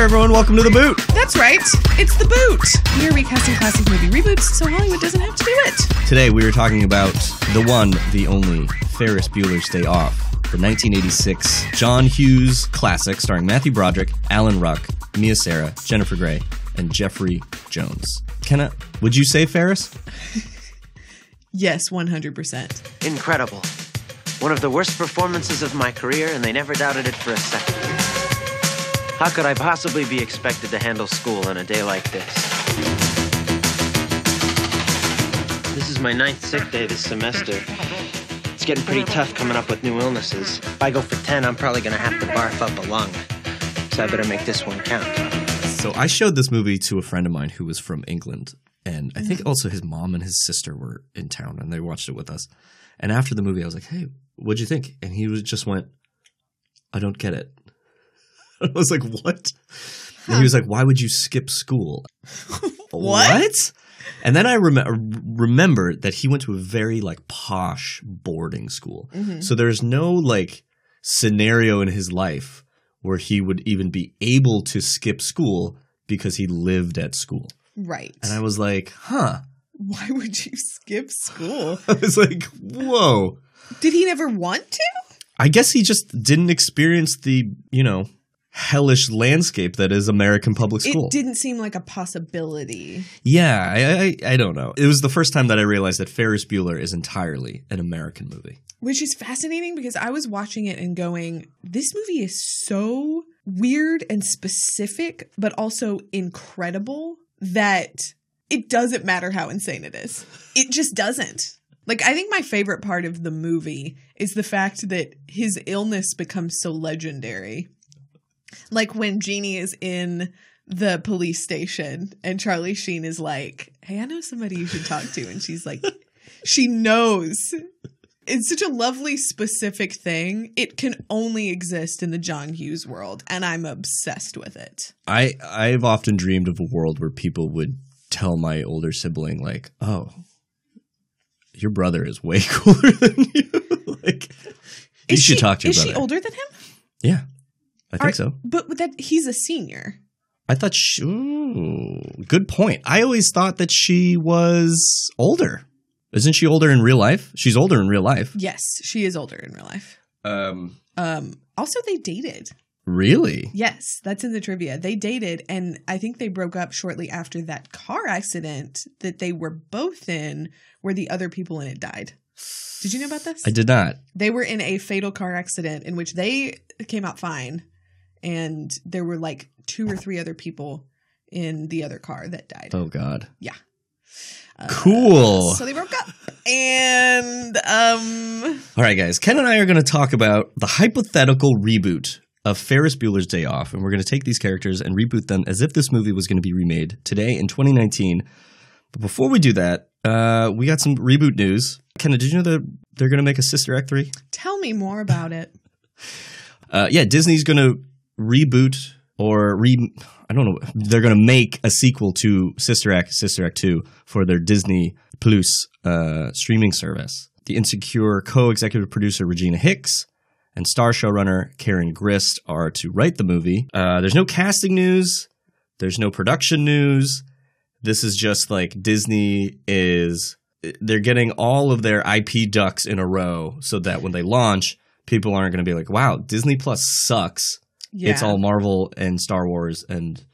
there, everyone. Welcome to The Boot. That's right. It's the boot. We are recasting classic movie reboots, so Hollywood doesn't have to do it. Today, we are talking about the one, the only Ferris Bueller's Day Off, the 1986 John Hughes classic starring Matthew Broderick, Alan Ruck, Mia Sara, Jennifer Grey, and Jeffrey Jones. Kenna, would you say Ferris? Yes, 100%. Incredible. One of the worst performances of my career, and they never doubted it for a second. How could I possibly be expected to handle school on a day like this? This is my ninth sick day this semester. It's getting pretty tough coming up with new illnesses. If I go for 10, I'm probably going to have to barf up a lung. So I better make this one count. So I showed this movie to a friend of mine who was from England, and I think also his mom and his sister were in town, and they watched it with us. And after the movie, I was like, "Hey, what'd you think?" And he just went, "I don't get it." I was like, "What?" And he was like, "Why would you skip school?" What? And then I rem- remembered that he went to a very like posh boarding school, Mm-hmm. so there's no like scenario in his life where he would even be able to skip school because he lived at school. Right. And I was like, huh. Why would you skip school? I was like, whoa. Did he never want to? I guess he just didn't experience the, you know, hellish landscape that is American public school. It didn't seem like a possibility. Yeah, I, I I don't know. It was the first time that I realized that Ferris Bueller is entirely an American movie. Which is fascinating because I was watching it and going, this movie is so weird and specific, but also incredible that it doesn't matter how insane it is. It just doesn't. Like, I think my favorite part of the movie is the fact that his illness becomes so legendary. Like when Jeannie is in the police station and Charlie Sheen is like, Hey, I know somebody you should talk to. And she's like, She knows it's such a lovely specific thing. It can only exist in the John Hughes world, and I'm obsessed with it. I I've often dreamed of a world where people would tell my older sibling like, "Oh, your brother is way cooler than you." like you Is should she, talk to your Is brother. she older than him? Yeah. I think Are- so. But that he's a senior. I thought she, ooh, good point. I always thought that she was older. Isn't she older in real life? She's older in real life. Yes, she is older in real life. Um Um also they dated. really? Yes, that's in the trivia. They dated and I think they broke up shortly after that car accident that they were both in where the other people in it died. Did you know about this? I did not. They were in a fatal car accident in which they came out fine, and there were like two or three other people in the other car that died. Oh god. Yeah. Uh, Cool. So they broke up, and um, All right, guys. Ken and I are going to talk about the hypothetical reboot of Ferris Bueller's Day Off, and we're going to take these characters and reboot them as if this movie was going to be remade today in 2019. But before we do that, uh, we got some reboot news. Kenna, did you know that they're going to make a Sister Act 3? tell me more about it. Uh, yeah, Disney's going to reboot or re. I don't know. They're going to make a sequel to Sister Act, Sister Act 2 for their Disney Plus uh, streaming service. The Insecure co executive producer Regina Hicks and star showrunner Karin Gist are to write the movie. Uh, there's no casting news, there's no production news. This is just like Disney is. They're getting all of their IP ducks in a row so that when they launch, people aren't going to be like, wow, Disney Plus sucks. Yeah. It's all Marvel and Star Wars and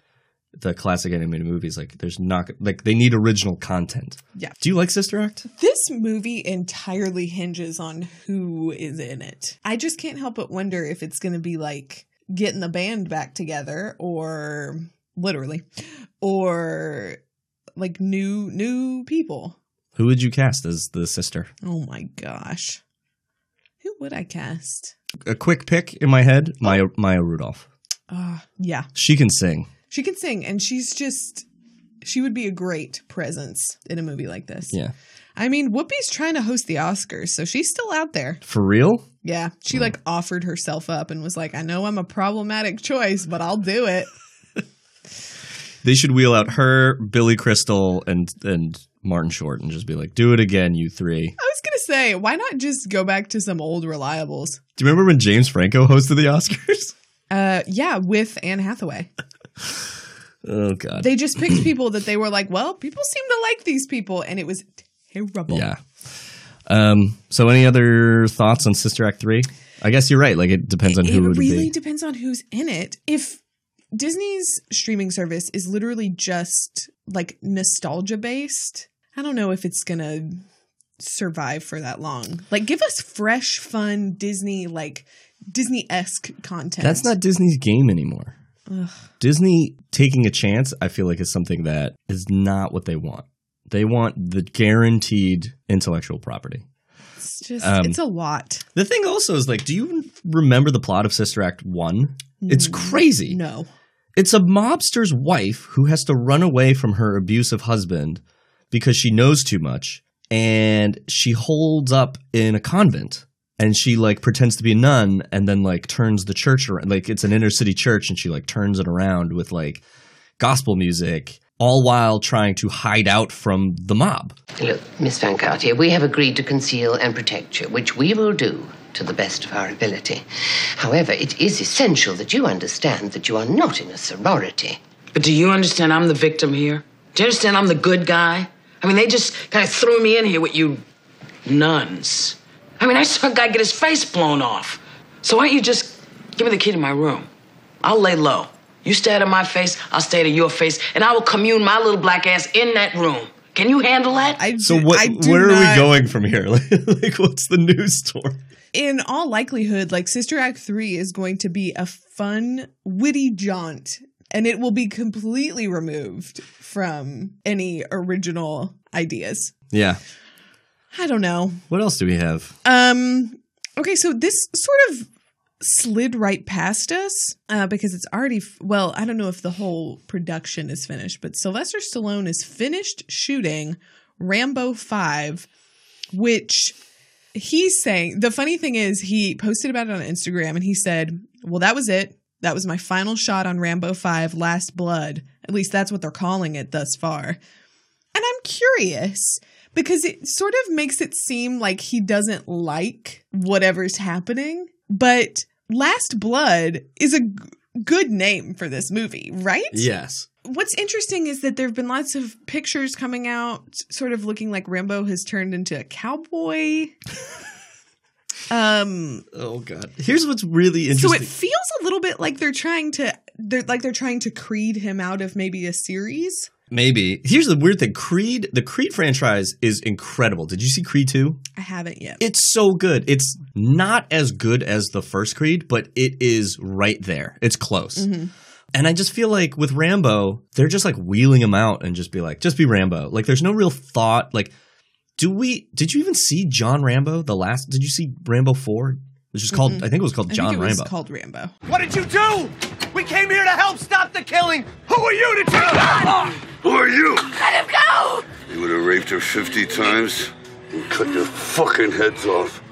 the classic animated movies. Like, there's not, like, they need original content. Yeah. Do you like Sister Act? This movie entirely hinges on who is in it. I just can't help but wonder if it's going to be like getting the band back together or literally or like new new people. Who would you cast as the sister? Oh my gosh. Who would I cast? A quick pick in my head Maya, Maya Rudolph. Uh yeah. She can sing. She can sing and she's just she would be a great presence in a movie like this. Yeah. I mean, Whoopi's trying to host the Oscars, so she's still out there. For real? Yeah. She like offered herself up and was like, I know I'm a problematic choice, but I'll do it. They should wheel out her, Billy Crystal, and and Martin Short and just be like, do it again, you three. I was going to say, why not just go back to some old reliables? Do you remember when James Franco hosted the Oscars? Uh, yeah, with Anne Hathaway. Oh god. They just picked people that they were like, well, people seem to like these people, and it was terrible. yeah. Um. So, any other thoughts on Sister Act three? I guess you're right. Like, it depends on it who it really be. depends on who's in it. If Disney's streaming service is literally just like nostalgia based, I don't know if it's gonna survive for that long. Like, give us fresh, fun Disney, like Disney esque content. That's not Disney's game anymore. Ugh. Disney taking a chance, I feel like, is something that is not what they want. They want the guaranteed intellectual property. It's just, Um, it's a lot. The thing also is like, do you remember the plot of Sister Act 1? It's crazy. No. It's a mobster's wife who has to run away from her abusive husband because she knows too much and she holds up in a convent and she like pretends to be a nun and then like turns the church around like it's an inner city church and she like turns it around with like gospel music all while trying to hide out from the mob. Look, Miss Van Cartier, we have agreed to conceal and protect you, which we will do to the best of our ability. However, it is essential that you understand that you are not in a sorority. But do you understand I'm the victim here? Do you understand I'm the good guy? I mean, they just kind of threw me in here with you nuns. I mean, I saw a guy get his face blown off. So why don't you just give me the key to my room? I'll lay low. You stay out of my face, I'll stay out of your face, and I will commune my little black ass in that room. Can you handle that? I So what I do where are we going from here? Like, like what's the news story? in all likelihood, like Sister Act 3 is going to be a fun, witty jaunt, and it will be completely removed from any original ideas. Yeah. I don't know. What else do we have? Um okay, so this sort of slid right past us uh, because it's already f- well, I don't know if the whole production is finished, but Sylvester Stallone is finished shooting Rambo 5 which he's saying the funny thing is he posted about it on Instagram and he said, "Well, that was it. That was my final shot on Rambo 5 Last Blood. At least that's what they're calling it thus far." And I'm curious because it sort of makes it seem like he doesn't like whatever's happening, but Last Blood is a g- good name for this movie, right? Yes. What's interesting is that there have been lots of pictures coming out, sort of looking like Rambo has turned into a cowboy. um, Oh god. Here's what's really interesting. so it feels a little bit like they're trying to, they're like they're trying to creed him out of maybe a series. Maybe. Here's the weird thing. Creed, the Creed franchise is incredible. Did you see Creed 2? I haven't yet. It's so good. It's not as good as the first Creed, but it is right there. It's close. And I just feel like with Rambo, they're just like wheeling him out and just be like, just be Rambo. Like there's no real thought. Like, do we, did you even see John Rambo? The last, did you see Rambo 4? Which is called, I think it was called I John think it was Rambo. called Rambo. What did you do? We came here to help stop the killing. Who are you to tell us ah! Who are you? Let him go! You would have raped her 50 times and cut your fucking heads off.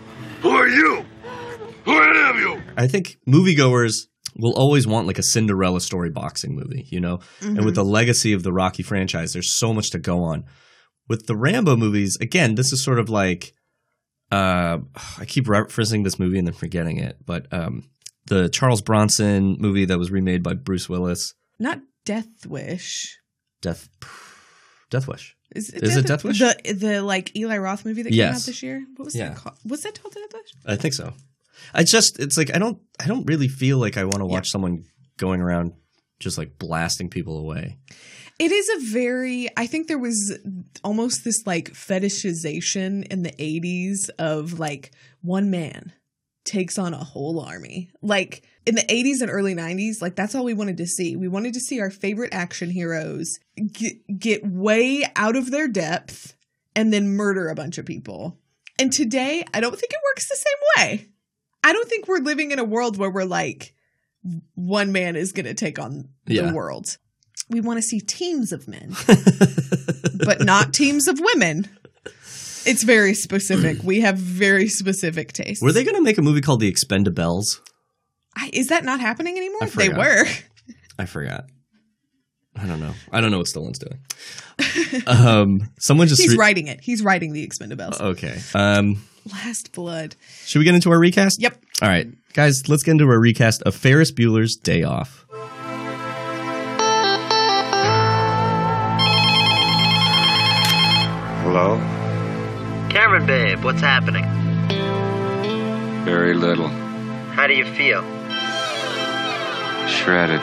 Who are you? Who are you? I think moviegoers will always want like a Cinderella story boxing movie, you know? And with mm-hmm. the legacy of the Rocky franchise, there's so much to go on. With the Rambo movies, again, this is sort of like uh I keep referencing this movie and then forgetting it, but um the Charles Bronson movie that was remade by Bruce Willis, Not Death Wish. Death Death Wish. Is it, Is it Death Wish? The the like Eli Roth movie that came out this year. What was Yeah. that called? Was that called Death Wish? I think so. I just it's like I don't I don't really feel like I want to watch someone going around just like blasting people away. It is a very I think there was almost this like fetishization in the 80s of like one man takes on a whole army. Like in the 80s and early 90s, like that's all we wanted to see. We wanted to see our favorite action heroes get, get way out of their depth and then murder a bunch of people. And today, I don't think it works the same way. I don't think we're living in a world where we're like one man is going to take on the Yeah. world. We want to see teams of men, but not teams of women. It's very specific. We have very specific tastes. Were they going to make a movie called The Expendables? I, is that not happening anymore? They were. I forgot. I don't know. I don't know what Stallone's doing. um, someone just He's re- writing it. He's writing the Expendables. Okay. Um, Last Blood. should we get into our recast? Yep. All right, guys. Let's get into our recast of Ferris Bueller's Day Off. Hello? Cameron, babe, what's happening? Very little. How do you feel? Shredded.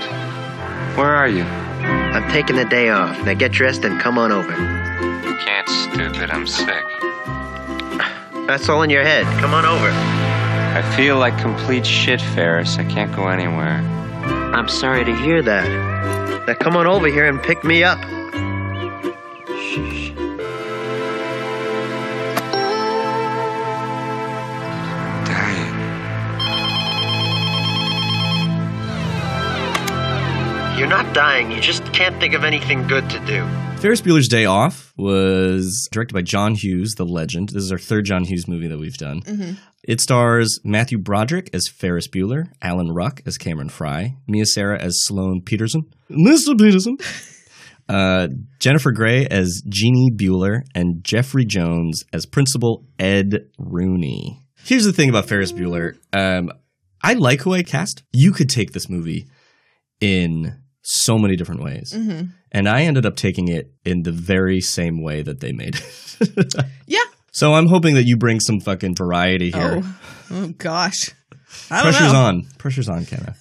Where are you? I'm taking the day off. Now get dressed and come on over. You can't, stupid. I'm sick. That's all in your head. Come on over. I feel like complete shit, Ferris. I can't go anywhere. I'm sorry to hear that. Now come on over here and pick me up. Dying. You're not dying. You just can't think of anything good to do. Ferris Bueller's Day Off was directed by John Hughes, the legend. This is our third John Hughes movie that we've done. It stars Matthew Broderick as Ferris Bueller, Alan Ruck as Cameron Fry, Mia Sara as Sloane Peterson, Mr. Peterson, uh, Jennifer Grey as Jeannie Bueller, and Jeffrey Jones as Principal Ed Rooney. Here's the thing about Ferris Bueller. Um, I like who I cast. You could take this movie in so many different ways. And I ended up taking it in the very same way that they made it. Yeah. so I'm hoping that you bring some fucking variety here. Oh, oh gosh. I don't Pressure's know. on. Pressure's on, Kenna.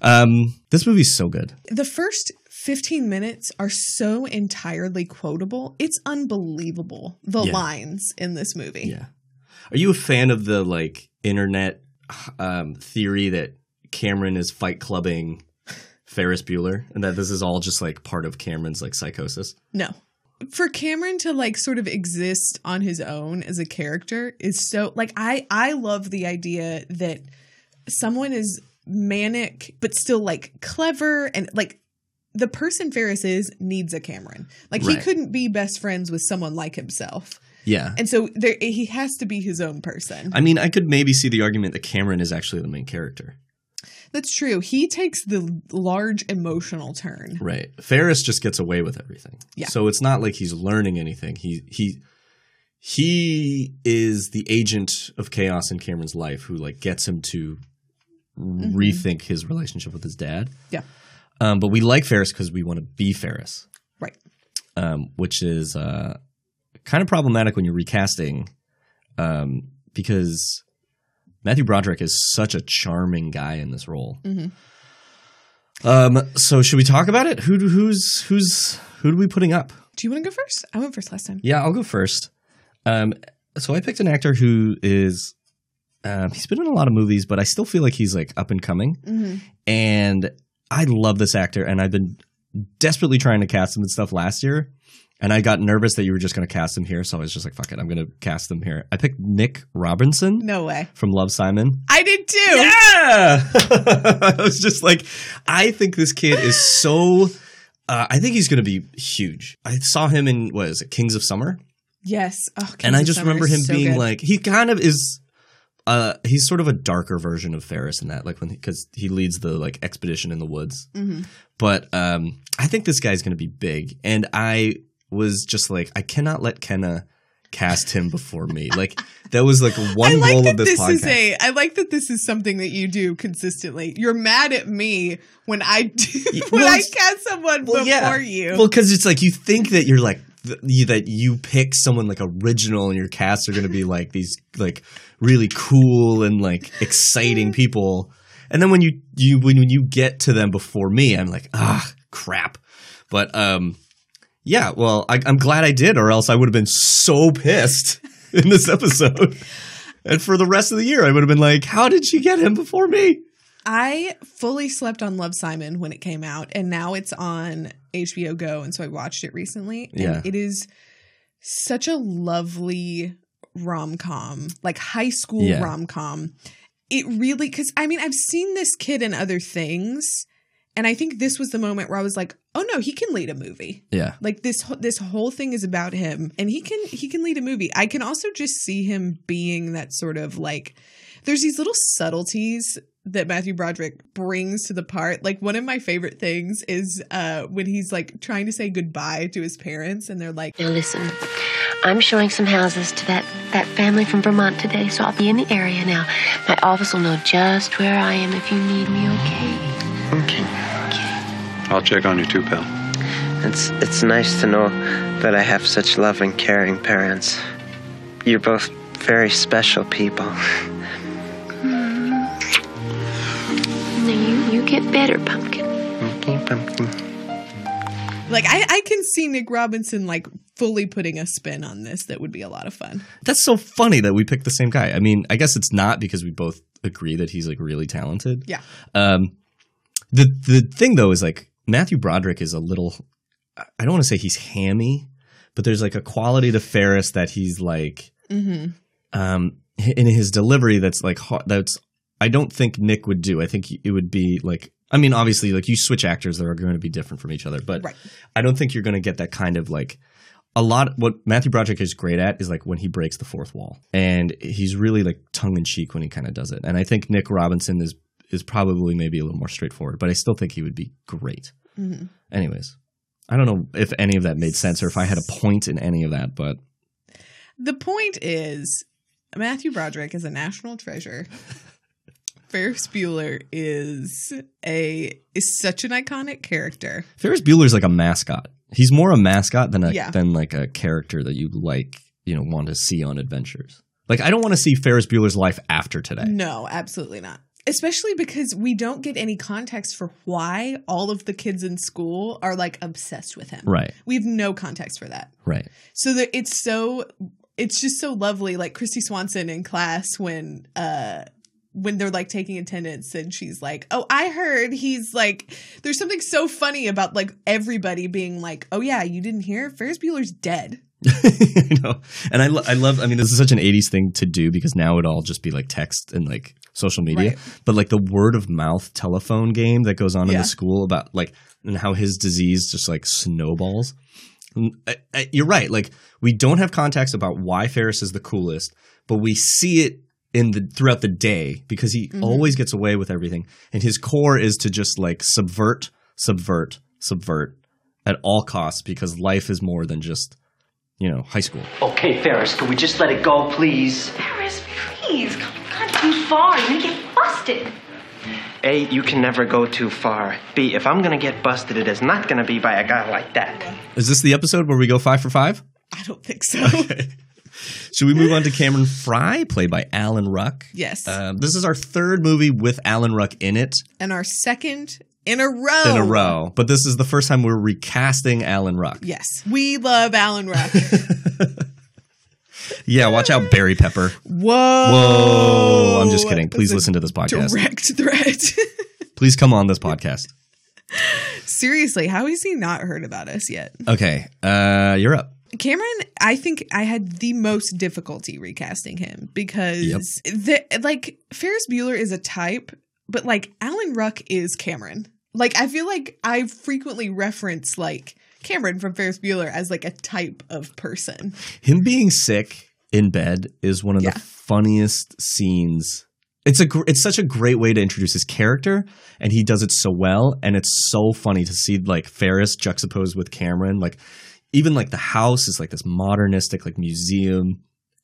um, this movie's so good. The first 15 minutes are so entirely quotable. It's unbelievable the Yeah. lines in this movie. Yeah. Are you a fan of the like internet um, theory that Cameron is fight clubbing Ferris Bueller and that this is all just like part of Cameron's like psychosis? No. For Cameron to like sort of exist on his own as a character is so like I I love the idea that someone is manic but still like clever and like the person Ferris is needs a Cameron. Like he couldn't be best friends with someone like himself. Yeah. And so there he has to be his own person. I mean, I could maybe see the argument that Cameron is actually the main character. That's true. He takes the large emotional turn. Right. Ferris just gets away with everything. Yeah. So it's not like he's learning anything. He he he is the agent of chaos in Cameron's life who like gets him to rethink his relationship with his dad. Yeah. Um, but we like Ferris because we want to be Ferris, Right. um, which is uh, kind of problematic when you're recasting um, because Matthew Broderick is such a charming guy in this role. Um, so should we talk about it? Who do- who's who's who are we putting up? Do you want to go first? I went first last time. Yeah, I'll go first. Um, so I picked an actor who is um, he's been in a lot of movies, but I still feel like he's like up and coming. Mm-hmm. And I love this actor, and I've been desperately trying to cast him and stuff last year. And I got nervous that you were just going to cast him here, so I was just like, "Fuck it, I'm going to cast him here." I picked Nick Robinson No way. from Love Simon. I did too. Yeah, I was just like, I think this kid is so. Uh, I think he's going to be huge. I saw him in what is it, Kings of Summer, Yes. Oh, Kings and I just Summer remember him so being good. like, he kind of is. Uh, he's sort of a darker version of Ferris in that, like when because he, leads the like expedition in the woods. Mhm. But um, I think this guy's going to be big, and I was just like, I cannot let Kenna cast him before me. Like that was like one like goal that of this, this podcast. is a. I like that this is something that you do consistently. You're mad at me when I do when well, I cast someone before you. Well, because it's like you think that you're like th- you, that you pick someone like original, and your casts are going to be like these like really cool and like exciting people, and then when you you when you get to them before me, I'm like ah crap. But um, yeah, well, I, I'm glad I did, or else I would have been so pissed in this episode. And for the rest of the year, I would have been like, "How did she get him before me?" I fully slept on Love Simon when it came out, and now it's on HBO Go, and so I watched it recently. And Yeah. it is such a lovely rom com, like high school Yeah. rom com. It really, because I mean, I've seen this kid in other things, and I think this was the moment where I was like, "Oh no, he can lead a movie." Yeah, Like this, this whole thing is about him, and he can he can lead a movie. I can also just see him being that sort of like. There's these little subtleties that Matthew Broderick brings to the part. Like one of my favorite things is uh when he's like trying to say goodbye to his parents, and they're like, Now listen, I'm showing some houses to that, that family from Vermont today, so I'll be in the area now. My office will know just where I am if you need me, okay? Okay. I'll check on you too, pal. It's it's nice to know that I have such loving, caring parents. You're both very special people. Now you, you get better, Pumpkin. Okay, pumpkin. Like I, I can see Nick Robinson like fully putting a spin on this that would be a lot of fun. That's so funny that we picked the same guy. I mean, I guess it's not because we both agree that he's like really talented. Yeah. Um, the the thing though is like Matthew Broderick is a little. I don't want to say he's hammy, but there's like a quality to Ferris that he's like Mm-hmm. um in his delivery that's like that's I don't think Nick would do. I think it would be like I mean obviously like you switch actors that are going to be different from each other, but Right. I don't think you're going to get that kind of like a lot what Matthew Broderick is great at is like when he breaks the fourth wall. And he's really like tongue in cheek when he kind of does it. And I think Nick Robinson is is probably maybe a little more straightforward, but I still think he would be great. Mhm. Anyways, I don't know if any of that made sense or if I had a point in any of that, but The point is, Matthew Broderick is a national treasure. Ferris Bueller is a is such an iconic character. Ferris Bueller's like a mascot. He's more a mascot than a Yeah. than like a character that you like, you know, want to see on adventures. Like I don't want to see Ferris Bueller's life after today. No, absolutely not. Especially because we don't get any context for why all of the kids in school are like obsessed with him. Right. We have no context for that. Right. So that it's so it's just so lovely like Kristy Swanson in class when uh when they're like taking attendance and she's like, "Oh, I heard he's like there's something so funny about like everybody being like, "Oh yeah, you didn't hear? Ferris Bueller's dead." I know. And I, lo- I love, I mean, this is such an 80s thing to do because now it'd all just be like text and like social media. Right. But like the word of mouth telephone game that goes on in the school about like, and how his disease just like snowballs. I- I- You're right. Like, we don't have context about why Ferris is the coolest, but we see it in the throughout the day because he Mhm. always gets away with everything. And his core is to just like subvert, subvert, subvert at all costs because life is more than just, you know, high school. Okay, Ferris, could we just let it go, please? Ferris, please, come on too far. You're gonna get busted. A, you can never go too far. B, if I'm gonna get busted, it is not gonna be by a guy like that. Is this the episode where we go five for five? I don't think so. Should we move on to Cameron Fry, played by Alan Ruck? Yes. Um, this is our third movie with Alan Ruck in it and our second in a row. in a row, but this is the first time we're recasting Alan Ruck. Yes. We love Alan Ruck. Yeah, watch out, Barry Pepper. Whoa. Whoa. I'm just kidding. Please That's listen to this podcast. Direct threat. Please come on this podcast. Seriously, how has he not heard about us yet? Okay, uh, you're up. Cameron, I think I had the most difficulty recasting him because the like Ferris Bueller is a type, but like Alan Ruck is Cameron. Like I feel like I frequently reference like Cameron from Ferris Bueller as like a type of person. Him being sick in bed is one of the funniest scenes. It's a gr- it's such a great way to introduce his character, and he does it so well. And it's so funny to see like Ferris juxtaposed with Cameron. Like even like the house is like this modernistic like museum,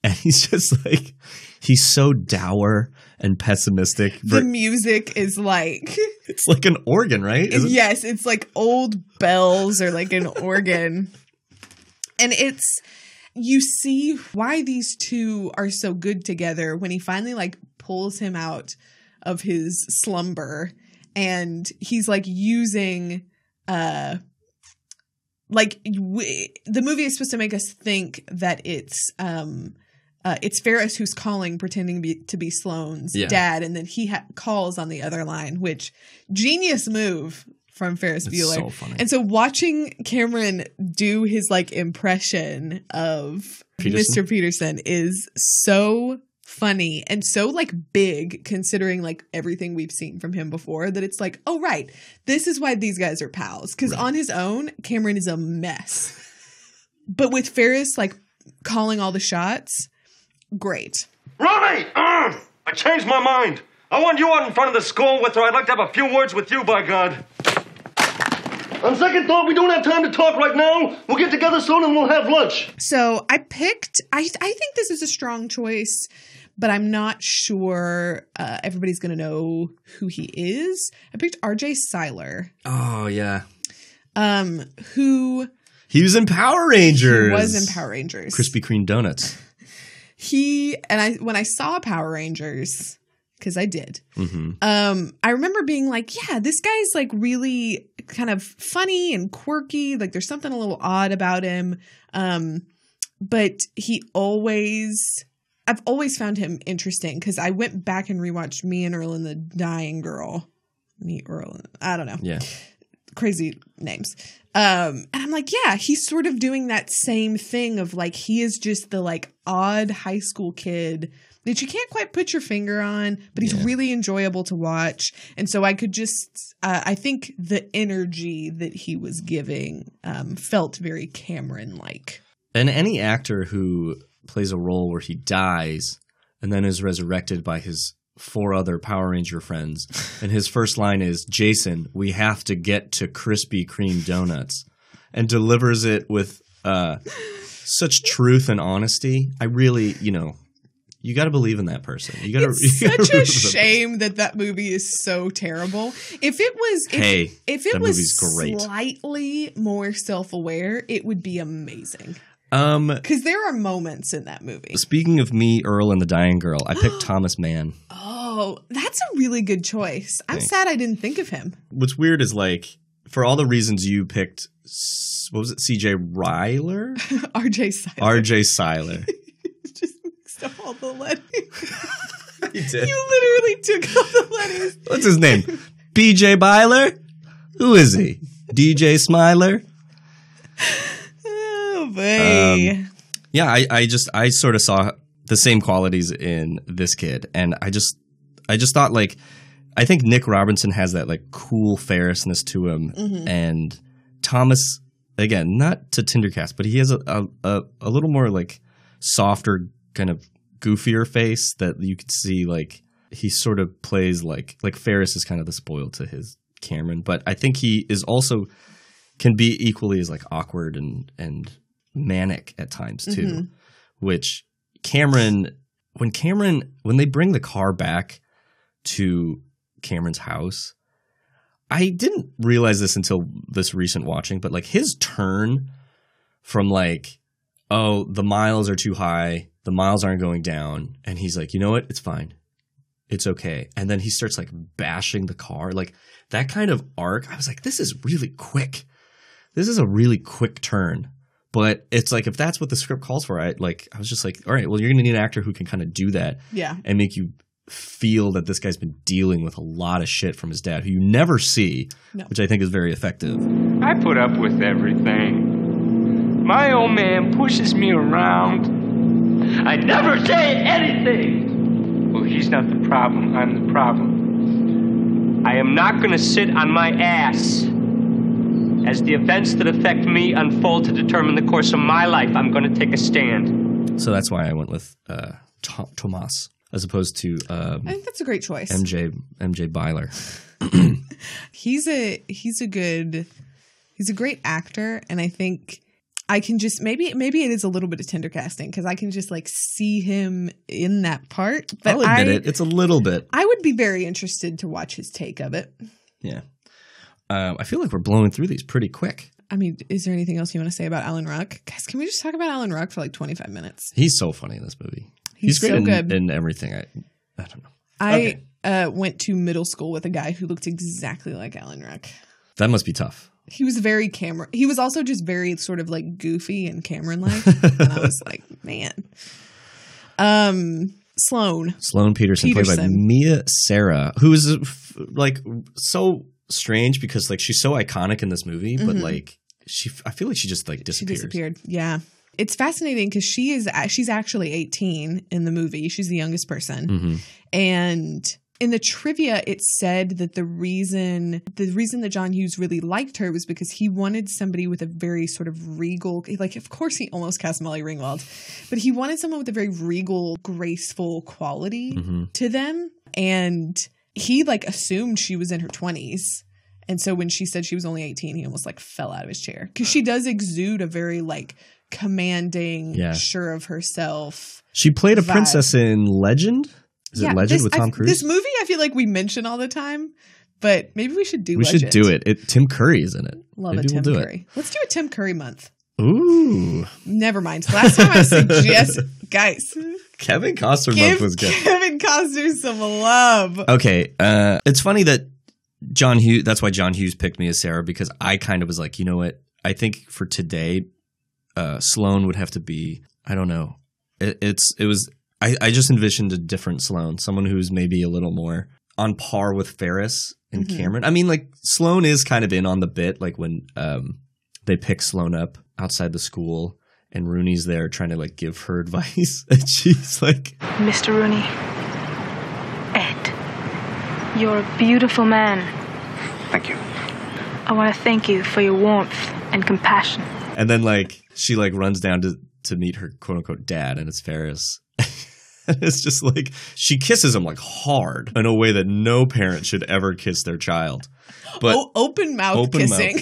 and he's just like he's so dour and pessimistic. The music is like it's like an organ, right? It- yes, it's like old bells or like an organ. And it's you see why these two are so good together when he finally like pulls him out of his slumber and he's like using uh like we, the movie is supposed to make us think that it's um uh, it's Ferris who's calling, pretending to be, to be Sloane's Yeah. dad, and then he ha- calls on the other line. Which genius move from Ferris It's Bueller. so. And so watching Cameron do his like impression of Peterson? Mr. Peterson is so funny and so like big considering like everything we've seen from him before that it's like oh right this is why these guys are pals because on his own cameron is a mess but with ferris like calling all the shots great Ronnie! Uh, I changed my mind. I want you out in front of the school with her. I'd like to have a few words with you, by God. On second thought, we don't have time to talk right now. We'll get together soon and we'll have lunch. So I picked. I I think this is a strong choice, but I'm not sure uh, everybody's going to know who he is. I picked R.J. Cyler. Oh yeah. um, who He was in Power Rangers. He was in Power Rangers. Krispy Kreme donuts. He and I when I saw Power Rangers because I did. hmm Um, I remember being like, yeah, this guy's like really kind of funny and quirky. Like there's something a little odd about him. Um, but he always I've always found him interesting because I went back and rewatched Me and Earl and the Dying Girl. Me, Earl, I don't know Yeah. crazy names. Um, and I'm like, yeah, he's sort of doing that same thing of like he is just the like odd high school kid that you can't quite put your finger on, but he's really enjoyable to watch. And so I could just, uh, I think the energy that he was giving um, felt very Cameron like. And any actor who plays a role where he dies and then is resurrected by his four other Power Ranger friends, and his first line is, Jason, we have to get to Krispy Kreme donuts, and delivers it with uh, such truth and honesty. I really, you know, you got to believe in that person. You got to. It's such a shame that that movie is so terrible. If it was, if, Hey, if it was great. slightly more self-aware, it would be amazing. Um, Because there are moments in that movie. speaking of me, Earl, and the Dying Girl, I picked Thomas Mann. Oh, that's a really good choice. I'm Thanks. sad I didn't think of him. What's weird is like for all the reasons you picked, s- what was it, C.J. Ryler, RJ Cyler. R.J. Cyler. Just mixed up all the letters. You did. You literally took all the letters. What's his name? B.J. Byler. Who is he? D.J. Smiler. Um, yeah, I, I just I sort of saw the same qualities in this kid, and I just I just thought like I think Nick Robinson has that like cool Ferrisness to him, Mhm. and Thomas again not to Tindercast, but he has a a, a, a little more like softer kind of goofier face that you could see like he sort of plays like like Ferris is kind of the spoil to his Cameron, but I think he is also can be equally as like awkward and and manic at times too. Mhm. Which Cameron when Cameron when they bring the car back to Cameron's house, I didn't realize this until this recent watching, but like his turn from like, oh, the miles are too high, the miles aren't going down, and he's like, you know what, it's fine. It's okay. And then he starts like bashing the car. Like that kind of arc, I was like, this is really quick. This is a really quick turn. But it's like if that's what the script calls for, I like I was just like, all right, well, you're gonna need an actor who can kind of do that Yeah. and make you feel that this guy's been dealing with a lot of shit from his dad, who you never see, No. which I think is very effective. I put up with everything. My old man pushes me around. I never say anything. Well, he's not the problem. I'm the problem. I am not going to sit on my ass. As the events that affect me unfold to determine the course of my life, I'm going to take a stand. So that's why I went with uh, Tom- Tomas as opposed to um, I think that's a great choice. MJ MJ Byler. he's a he's a good he's a great actor and i think i can just maybe maybe it is a little bit of tender casting because i can just like see him in that part but I'll admit I, it; it's a little bit. I would be very interested to watch his take of it Yeah, um, I feel like we're blowing through these pretty quick. i mean is there anything else you want to say about alan ruck guys can we just talk about alan ruck for like 25 minutes He's so funny in this movie. He's great so in, good. in everything. I I don't know. i Okay. uh, went to middle school with a guy who looked exactly like alan ruck That must be tough. he was very camera he was also just very sort of like goofy and cameron like and i was like man um sloan Sloane Peterson, played by Mia Sara, who is like so strange because like she's so iconic in this movie, but Mhm. like she, I feel like she just like disappeared. she disappeared yeah it's fascinating because she is she's actually 18 in the movie she's the youngest person Mhm. and in the trivia it said that the reason the reason that john hughes really liked her was because he wanted somebody with a very sort of regal like of course he almost cast molly ringwald but he wanted someone with a very regal graceful quality Mhm. to them and he like assumed she was in her 20s and so when she said she was only 18 he almost like fell out of his chair because she does exude a very like commanding Yeah. sure of herself She played a vibe. princess in Legend. Is it Legend this, with Tom I- Cruise? This movie, I feel like we mention all the time, but maybe we should do. we Legend. should do it. it. Tim Curry is in it. Love Maybe a Tim we'll do Curry. Let's do a Tim Curry month. Ooh, Never mind. Last time I suggest, guys, Kevin Costner give was good. Kevin Costner some love. Okay, uh, it's funny that John Hughes. That's why John Hughes picked Mia Sara because I kind of was like, you know what? I think for today, uh, Sloane would have to be. I don't know. It, it's it was. I, I just envisioned a different Sloane, someone who's maybe a little more on par with Ferris and Mhm. Cameron. I mean, like Sloane is kind of in on the bit, like when um, they pick Sloane up outside the school. And Rooney's there trying to like give her advice, and she's like, Mr. Rooney. Ed. You're a beautiful man. Thank you. I want to thank you for your warmth and compassion. And then like she like runs down to to meet her quote unquote dad, and it's Ferris. It's just like she kisses him like hard in a way that no parent should ever kiss their child. But O- open mouth Open kissing.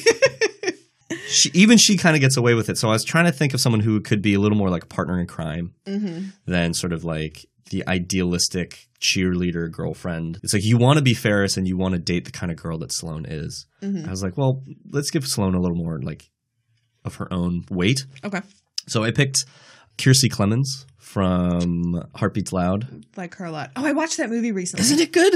She, even she kind of gets away with it. So I was trying to think of someone who could be a little more like a partner in crime Mhm. than sort of like the idealistic cheerleader girlfriend. It's like you want to be Ferris and you want to date the kind of girl that Sloane is. Mhm. I was like, well, let's give Sloane a little more like of her own weight. Okay. So I picked Kiersey Clemons from Hearts Beat Loud. like her a lot. Oh, I watched that movie recently. Isn't it good?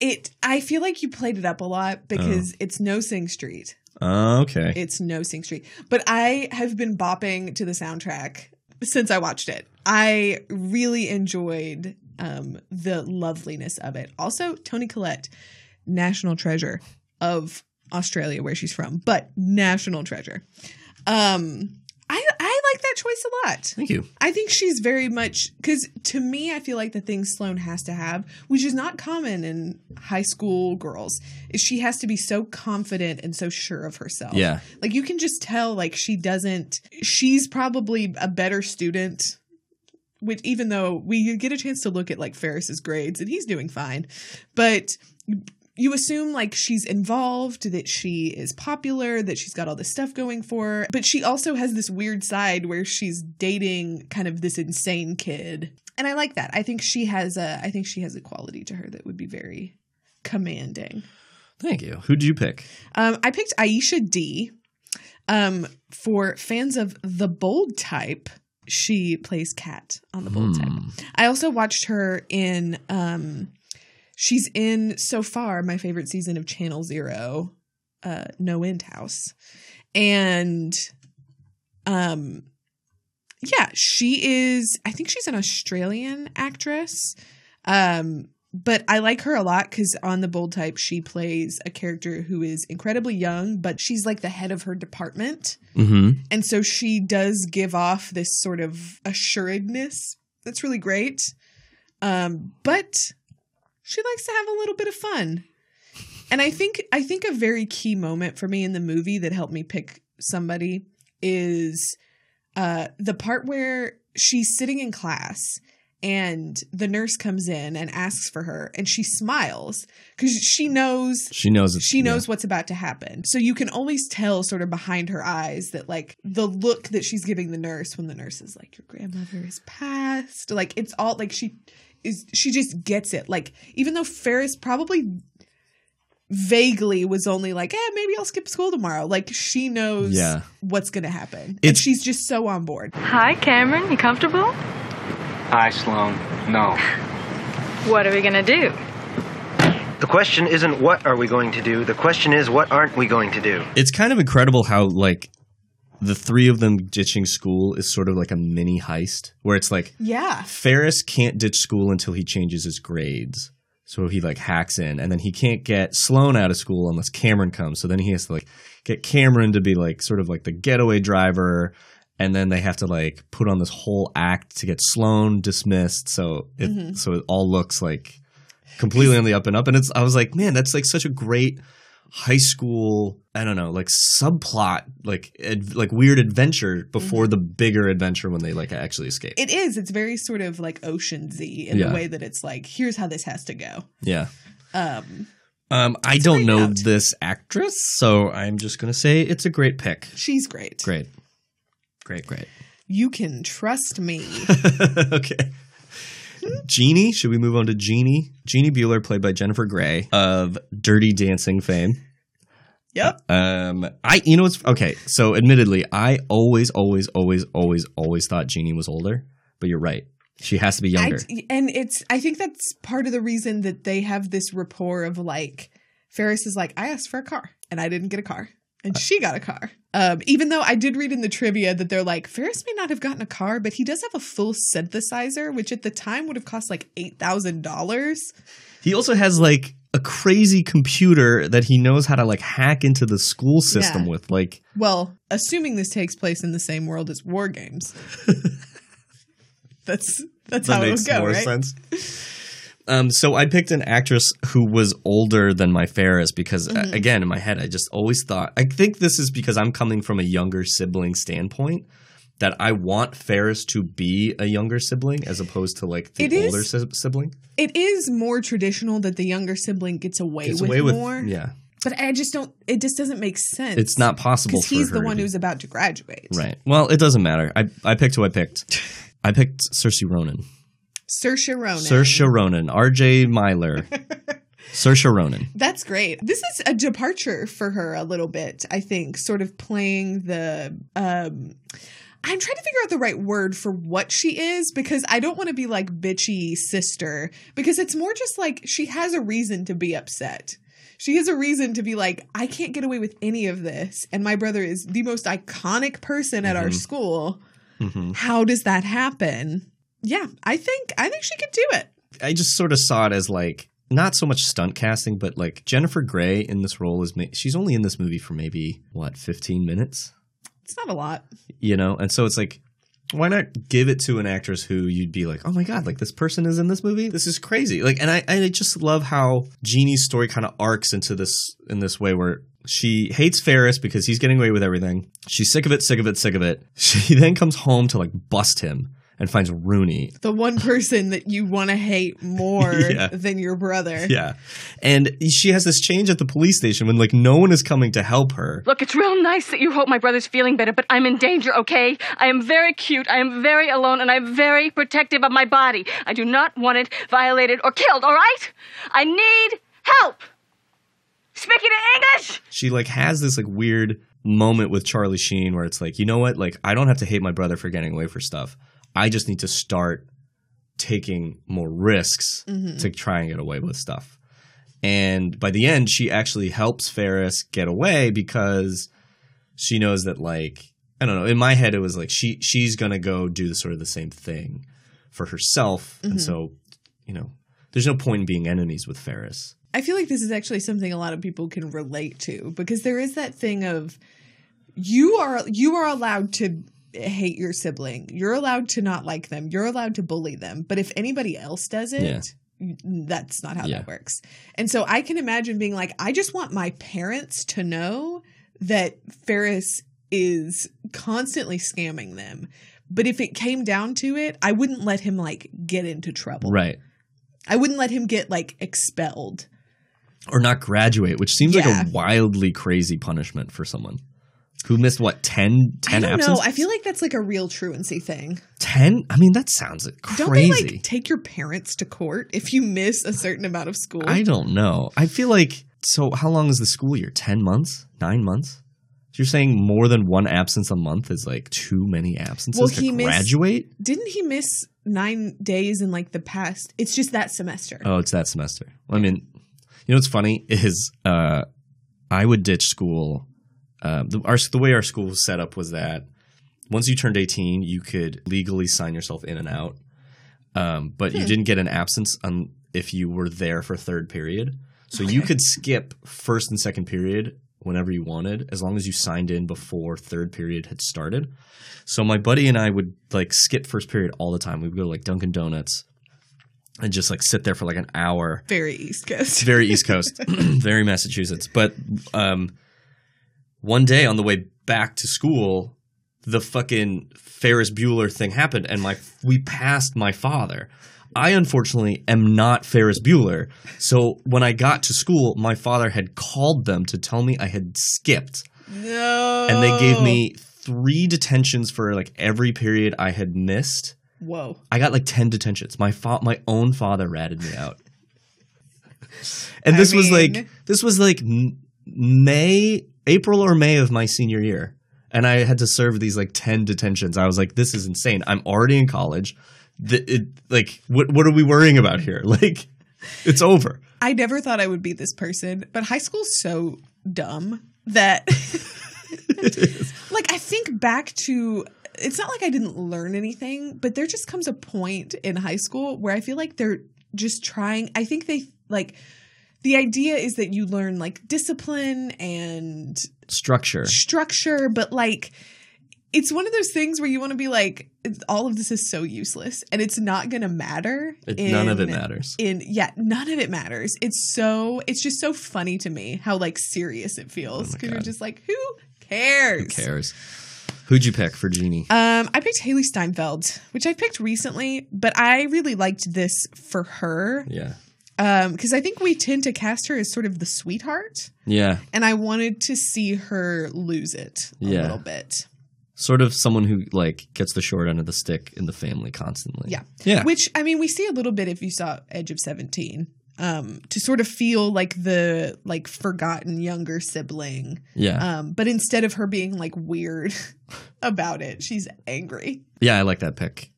It. I feel like you played it up a lot because it's No Sing Street. Uh, okay. It's No Sing Street. But I have been bopping to the soundtrack since I watched it. I really enjoyed um, the loveliness of it. Also, Toni Collette, national treasure of Australia, where she's from, but national treasure. Um, I I like that choice a lot. Thank you. I think she's very much because to me, I feel like the thing Sloane has to have, which is not common in high school girls, is she has to be so confident and so sure of herself. Yeah. Like you can just tell, like she doesn't, she's probably a better student. Which even though we get a chance to look at like Ferris's grades and he's doing fine, but you assume like she's involved, that she is popular, that she's got all this stuff going for her. But she also has this weird side where she's dating kind of this insane kid. And I like that. I think she has a I think she has a quality to her that would be very commanding. Thank you. Who did you pick? Um, I picked Aisha Dee Um, for fans of the bold type, she plays Kat on the bold type. I also watched her in um she's in so far my favorite season of Channel Zero, uh No End House. And um yeah, she is I think she's an Australian actress. Um but I like her a lot cuz on the bold type she plays a character who is incredibly young, but she's like the head of her department. Mm-hmm. And so she does give off this sort of assuredness that's really great. Um, but she likes to have a little bit of fun. And I think I think a very key moment for me in the movie that helped me pick somebody is uh the part where she's sitting in class and the nurse comes in and asks for her and she smiles because she knows She knows she knows what's about to happen. So you can always tell sort of behind her eyes that like the look that she's giving the nurse when the nurse is like your grandmother is passed. Like it's all like she is she just gets it. Like even though Ferris probably vaguely was only like, "Eh, maybe I'll skip school tomorrow." Like she knows Yeah. what's going to happen. and she's just so on board. Hi, Cameron. You comfortable? Hi, Sloane. No. What are we gonna do? The question isn't what are we going to do. The question is what aren't we going to do. It's kind of incredible how like the three of them ditching school is sort of like a mini heist where it's like Yeah. Ferris can't ditch school until he changes his grades. So he like hacks in and then he can't get Sloane out of school unless Cameron comes. So then he has to like get Cameron to be like sort of like the getaway driver and then they have to like put on this whole act to get Sloane dismissed. So it Mhm. so it all looks like completely on the up and up and it's I was like, man, that's like such a great high school I don't know like subplot like ad, like weird adventure before the bigger adventure when they like actually escape. It is. It's very sort of like Ocean Z in Yeah. the way that it's like, here's how this has to go. yeah. Um, Um, I don't know this actress, so I'm just gonna say it's a great pick. she's great. Great, great, great. You can trust me. okay. Jeannie, should we move on to Jeannie? Jeannie Bueller, played by Jennifer Grey of Dirty Dancing fame. Yep. Um, I, you know, it's okay. So, admittedly, I always, always, always, always, always thought Jeannie was older, but you're right. She has to be I, younger. and it's I think that's part of the reason that they have this rapport of like Ferris is like, I asked for a car and I didn't get a car. And she got a car. Um, even though I did read in the trivia that they're like, Ferris may not have gotten a car, but he does have a full synthesizer, which at the time would have cost like eight thousand dollars. He also has like a crazy computer that he knows how to like hack into the school system Yeah. with. Like, Well, assuming this takes place in the same world as War Games. that's that's that how it would go, more right? sense. Um, so I picked an actress who was older than my Ferris because, uh, Mhm. again, in my head, I just always thought. I think this is because I'm coming from a younger sibling standpoint that I want Ferris to be a younger sibling as opposed to like the is- older si- sibling. It is more traditional that the younger sibling gets away, Gets with, away with more. yeah, But I just don't. It just doesn't make sense. It's not possible because he's the one be- who's about to graduate. right. Well, it doesn't matter. I I picked who I picked. I picked Cersei Ronan. Saoirse Ronan. Saoirse Ronan. R.J. Myler. Saoirse Ronan. That's great. This is a departure for her a little bit. I think, sort of playing the. um I'm trying to figure out the right word for what she is because I don't want to be like bitchy sister because it's more just like she has a reason to be upset. She has a reason to be like, I can't get away with any of this. And my brother is the most iconic person at our Mhm. school. Mhm. How does that happen? Yeah, I think I think she could do it. I just sort of saw it as like not so much stunt casting, but like Jennifer Grey in this role is ma- she's only in this movie for maybe what 15 minutes, It's not a lot. you know, and so it's like. Why not give it to an actress who you'd be like, oh my god, like this person is in this movie? This is crazy. Like, and I, I just love how Jeannie's story kind of arcs into this in this way where she hates Ferris because he's getting away with everything. She's sick of it, sick of it, sick of it. She then comes home to like bust him and finds Rooney, The one person that you want to hate more Yeah. than your brother. Yeah. And she has this change at the police station when like no one is coming to help her. Look, it's real nice that you hope my brother's feeling better, but I'm in danger, okay? I am very cute, I am very alone, and I'm very protective of my body. I do not want it violated or killed, all right? I need help! Speaking in English! She like has this like weird moment with Charlie Sheen where it's like, you know what? Like I don't have to hate my brother for getting away for stuff. I just need to start taking more risks Mhm. to try and get away with stuff. And by the end, she actually helps Ferris get away because she knows that like I don't know. In my head, it was like she she's gonna go do the sort of the same thing for herself, and Mhm. so you know, there's no point in being enemies with Ferris. I feel like this is actually something a lot of people can relate to because there is that thing of you are you are allowed to hate your sibling. You're allowed to not like them. You're allowed to bully them. But if anybody else does it, Yeah. that's not how Yeah. that works. And so I can imagine being like, I just want my parents to know that Ferris is constantly scamming them. But if it came down to it, I wouldn't let him like get into trouble. Right. I wouldn't let him get like expelled. or not graduate, which seems Yeah. like a wildly crazy punishment for someone who missed what 10, 10 I don't absence? know. I feel like that's like a real truancy thing. 10? I mean, that sounds crazy. Don't they crazy. like take your parents to court if you miss a certain amount of school? I don't know. I feel like so. How long is the school year? Ten months? Nine months? So you're saying more than one absence a month is like too many absences Well, to he missed- graduate? Didn't he miss nine days in like the past? It's just that semester. Oh, it's that semester. Well, I mean, you know what's funny is uh, I would ditch school. Uh, the, our, the way our school was set up was that once you turned 18, you could legally sign yourself in and out. Um, but you Hmm. didn't get an absence if you were there for third period. So you could skip first and second period whenever you wanted, as long as you signed in before third period had started. So my buddy and I would like skip first period all the time. We would go to like Dunkin' Donuts and just like sit there for like an hour Very East Coast. very East Coast, very Massachusetts. But um, one day on the way back to school, the fucking Ferris Bueller thing happened, and my we passed my father. I unfortunately am not Ferris Bueller, so when I got to school, my father had called them to tell me I had skipped, No. and they gave me three detentions for like every period I had missed. Whoa. I got like 10 detentions. My fa- my own father ratted me out. And this I was like this was like May, April or May of my senior year. And I had to serve these like 10 detentions. I was like this is insane. I'm already in college. The, it, like what what are we worrying about here? Like it's over. I never thought I would be this person, but high school's so dumb that like I think back to it's not like I didn't learn anything, but there just comes a point in high school where I feel like they're just trying I think they like the idea is that you learn like discipline and Structure. structure, but like it's one of those things where you want to be like all of this is so useless and it's not going to matter. It- none of it matters. In yeah, none of it matters. It's so it's just so funny to me how like serious it feels because you're just like who cares? Who cares? Who'd you pick for Jeannie? Um, I picked Hailee Steinfeld, which I picked recently, but I really liked this for her. Yeah. Um, because I think we tend to cast her as sort of the sweetheart, Yeah. and I wanted to see her lose it a Yeah. little bit. Sort of someone who like gets the short end of the stick in the family constantly. Yeah. Yeah. Which I mean, we see a little bit if you saw Edge of Seventeen. Um, to sort of feel like the like forgotten younger sibling. Yeah. Um, but instead of her being like weird about it, she's angry. Yeah, I like that pick.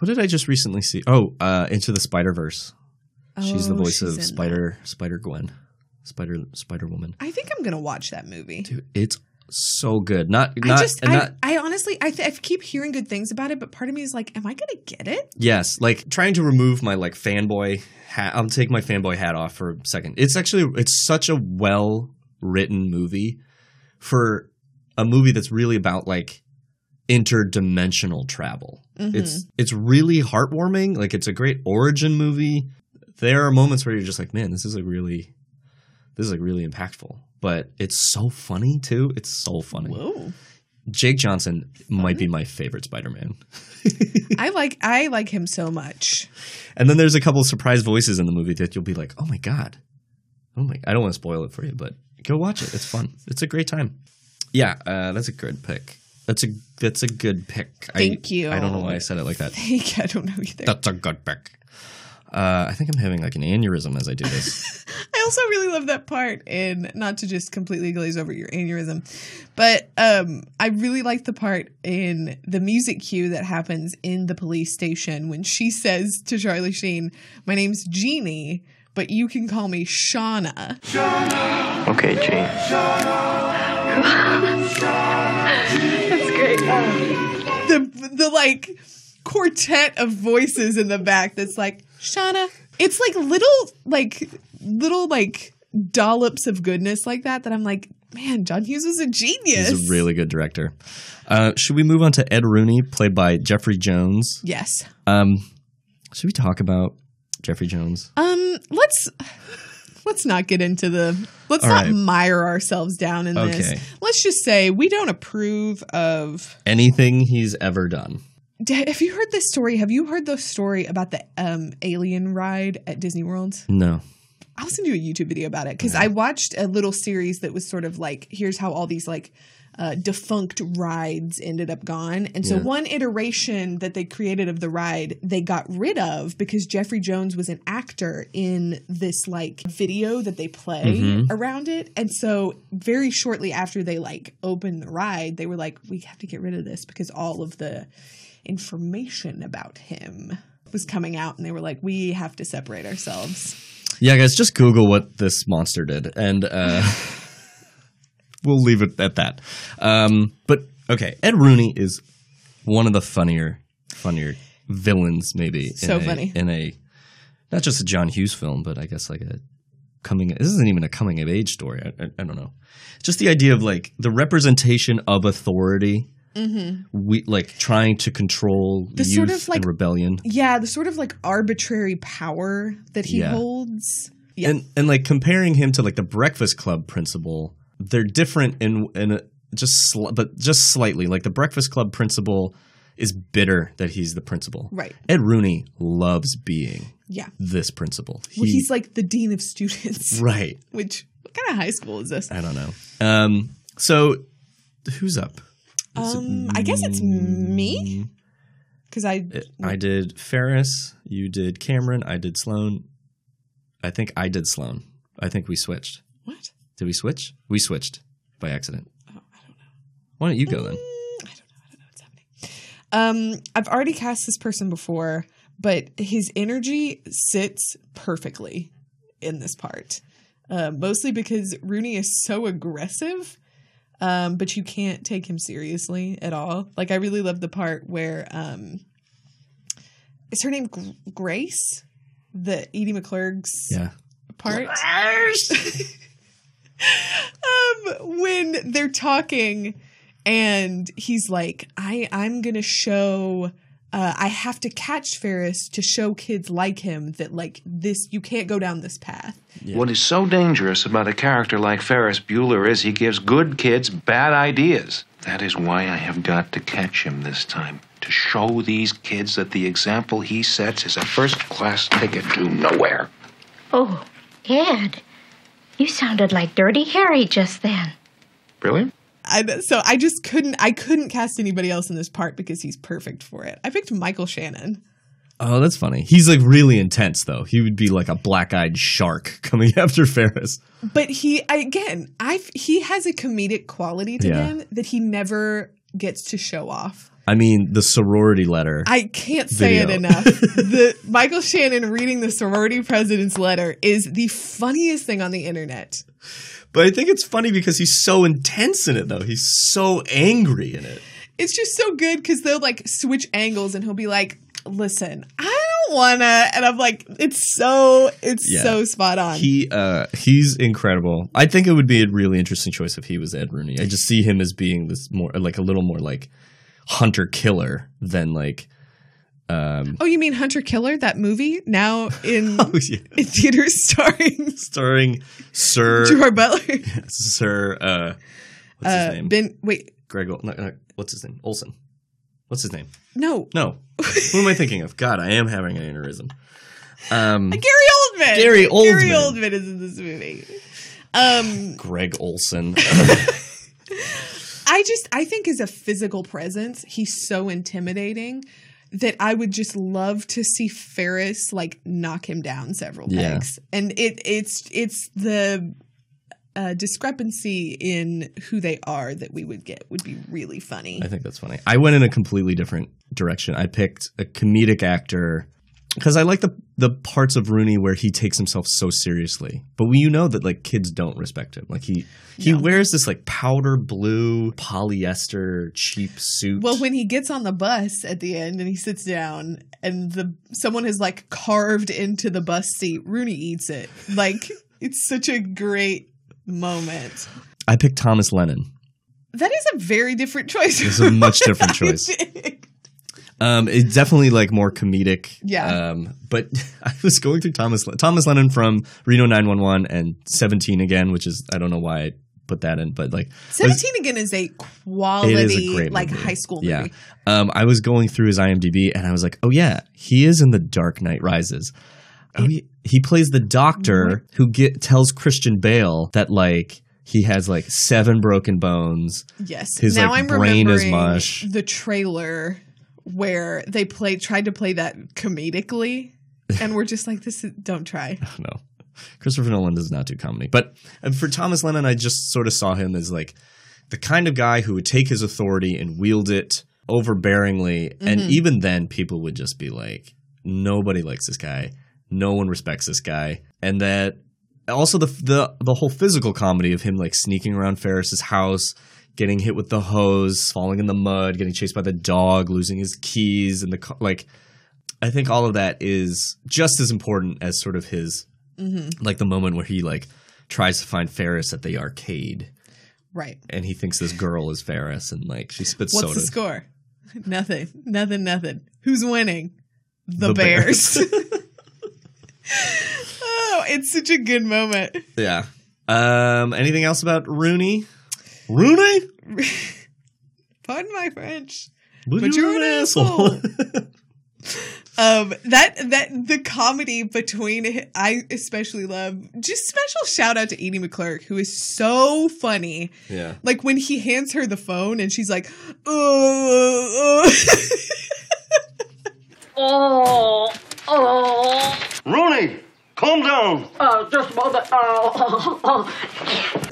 What did I just recently see? Oh, uh, Into the Spider Verse. She's the Oh, voice she's of Spider Spider Gwen, Spider Spider Woman. I think I'm gonna watch that movie. Dude, it's so good. Not I not just, and I, not I honestly, I, th- I keep hearing good things about it, but part of me is like, am I gonna get it? yes, like trying to remove my like fanboy hat. I'll take my fanboy hat off for a second. It's actually it's such a well written movie for a movie that's really about like interdimensional travel. Mhm. It's it's really heartwarming. Like it's a great origin movie. There are moments where you're just like, man, this is like really, this is like really impactful. But it's so funny too. It's so funny. Whoa. Jake Johnson might be my favorite Spider-Man. I like, I like him so much. And then there's a couple of surprise voices in the movie that you'll be like, oh my god, oh my. I don't want to spoil it for you, but go watch it. It's fun. It's a great time. Yeah, uh, that's a good pick. That's a that's a good pick. Thank I, you. I don't know why I said it like that. Thank you. I don't know either. That's a good pick. Uh, I think I'm having like an aneurysm as I do this. I also really love that part, and not to just completely glaze over your aneurysm, but um, I really like the part in the music cue that happens in the police station when she says to Charlie Sheen, "My name's Jeannie, but you can call me Shauna." Okay, Gene. That's great. The the like quartet of voices in the back that's like Shauna. It's like little like little like dollops of goodness like that that I'm like, man, John Hughes was a genius. He's a really good director. Uh, should we move on to Ed Rooney, played by Jeffrey Jones? yes. Um, should we talk about Jeffrey Jones? Um, let's let's not get into the let's All not right. mire ourselves down in this. Let's just say we don't approve of Anything he's ever done. Have you heard this story? Have you heard the story about the um, alien ride at Disney World? No. I was gonna do a YouTube video about it because I watched a little series that was sort of like, here's how all these like uh, defunct rides ended up gone. And so Yeah. one iteration that they created of the ride, they got rid of because Jeffrey Jones was an actor in this like video that they play Mhm. around it. And so very shortly after they like opened the ride, they were like, we have to get rid of this because all of the information about him was coming out and they were like, we have to separate ourselves. Yeah, guys, just Google what this monster did, and uh, we'll leave it at that. Um, but okay, Ed Rooney is one of the funnier, funnier villains, maybe. in So a- funny. in a not just a John Hughes film, but I guess like a coming. This isn't even a coming of age story. I, I, I don't know. Just the idea of like the representation of authority. Mm-hmm. We like trying to control The sort of, like- rebellion. Yeah, the sort of like arbitrary power that he Yeah. holds. Yeah. And and like comparing him to like the Breakfast Club principal, they're different in in a, just sli- but just slightly. Like the Breakfast Club principal is bitter that he's the principal. Right. Ed Rooney loves being Yeah. this principal. well, he's like the dean of students. right. Which what kind of high school is this? I don't know. Um. So who's up? Um, I guess it's me. Because I It- I did Ferris. You did Cameron. I did Sloane. I think I did Sloane. I think we switched. What? Did we switch? We switched by accident. Oh, I don't know. Why don't you go then? I don't know. I don't know what's happening. Um, I've already cast this person before, but his energy sits perfectly in this part. Uh, mostly because Rooney is so aggressive, um, but you can't take him seriously at all. Like I really love the part where um, is her name G- Grace, the Edie McClurg's Yeah. part. um, when they're talking and he's like, I, I'm gonna show uh, I have to catch Ferris to show kids like him that like this you can't go down this path. What is so dangerous about a character like Ferris Bueller is he gives good kids bad ideas. That is why I have got to catch him this time. To show these kids that the example he sets is a first class ticket to nowhere. Oh, Ed, you sounded like Dirty Harry just then. Really? I, so I just couldn't I couldn't cast anybody else in this part because he's perfect for it. I picked Michael Shannon. Oh, that's funny. He's like really intense though. He would be like a black-eyed shark coming after Ferris. But he again, I he has a comedic quality to Yeah. him that he never gets to show off. I mean, the sorority letter. I can't say it enough. the Michael Shannon reading the sorority president's letter is the funniest thing on the internet. But I think it's funny because he's so intense in it though. He's so angry in it. It's just so good because they'll like switch angles and he'll be like, "Listen, I don't wanna," and I'm like, "It's so, it's Yeah. so spot on." He uh he's incredible. I think it would be a really interesting choice if he was Ed Rooney. I just see him as being this more like a little more like hunter killer than like um oh, you mean Hunter Killer? That movie now in Oh, yeah. in theaters starring starring Sir Gerard Butler. Sir uh what's Uh, his name? Ben, wait, Greg no, no, what's his name? Olson. What's his name? no, No. Who am I thinking of? God, I am having an aneurysm. Um Gary Oldman. Gary Oldman. Gary Oldman. Oldman is in this movie. Um, Greg Olson. I just I think as a physical presence, he's so intimidating that I would just love to see Ferris like knock him down several Yeah. pegs. And it it's it's the uh, discrepancy in who they are that we would get would be really funny. I think that's funny. I went in a completely different direction. I picked a comedic actor because I like the the parts of Rooney where he takes himself so seriously. But we, you know that like kids don't respect him. Like he he wears this like powder blue polyester cheap suit. Well, when he gets on the bus at the end and he sits down and the someone has like carved into the bus seat, Rooney eats it. Like it's such a great moment. I picked Thomas Lennon. That is a very different choice. It's a much different choice. Um, it's definitely like more comedic. Yeah. Um, but I was going through Thomas Le- Thomas Lennon from Reno 911 and 17 again, which is I don't know why I put that in, but like Seventeen again is a quality It is a like movie. high school movie. Yeah. Um, I was going through his IMDb and I was like, oh yeah, he is in The Dark Knight Rises. Oh, he, he plays the doctor who get tells Christian Bale that like he has like seven broken bones. Yes. His now like I'm brain is mush. the trailer where they played tried to play that comedically, and we're just like, this is don't try. no. Christopher Nolan does not do comedy. But for Thomas Lennon, I just sort of saw him as like the kind of guy who would take his authority and wield it overbearingly. And Mhm. even then, people would just be like, nobody likes this guy. No one respects this guy. And that also the, the, the whole physical comedy of him like sneaking around Ferris's house, getting hit with the hose, falling in the mud, getting chased by the dog, losing his keys, and the. Like, I think all of that is just as important as sort of his Mhm. like the moment where he like tries to find Ferris at the arcade Right. and he thinks this girl is Ferris and like she spits What's soda. What's the score? Nothing. Nothing. Nothing. Who's winning? The, The Bears. Bears. oh, it's such a good moment. yeah. Um anything else about Rooney? Rooney? Pardon my French. But But you're you're an an asshole. Um, that that the comedy between I especially love. Just special shout out to Edie McClurg, who is so funny. Yeah. Like when he hands her the phone and she's like, "Uh, uh." Oh, oh. Rooney, calm down. Uh, just a moment.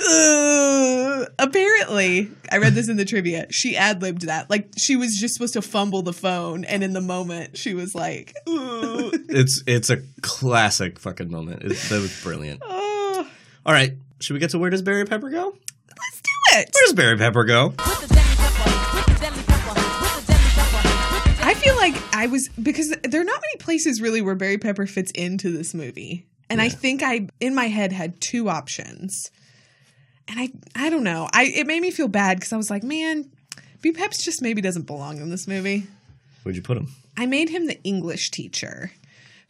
Uh, apparently, I read this in the trivia. She ad libbed that. Like she was just supposed to fumble the phone, and in the moment, she was like, "Ooh." It's it's a classic fucking moment. It, that was brilliant. Oh. All right, should we get to where does Barry Pepper go? "Let's do it." Where does Barry Pepper go? I was because there are not many places really where Barry Pepper fits into this movie. And I think I in my head had two options. And I I don't know. I it made me feel bad cuz I was like, man, B Peps just maybe doesn't belong in this movie. Where'd you put him? I made him the English teacher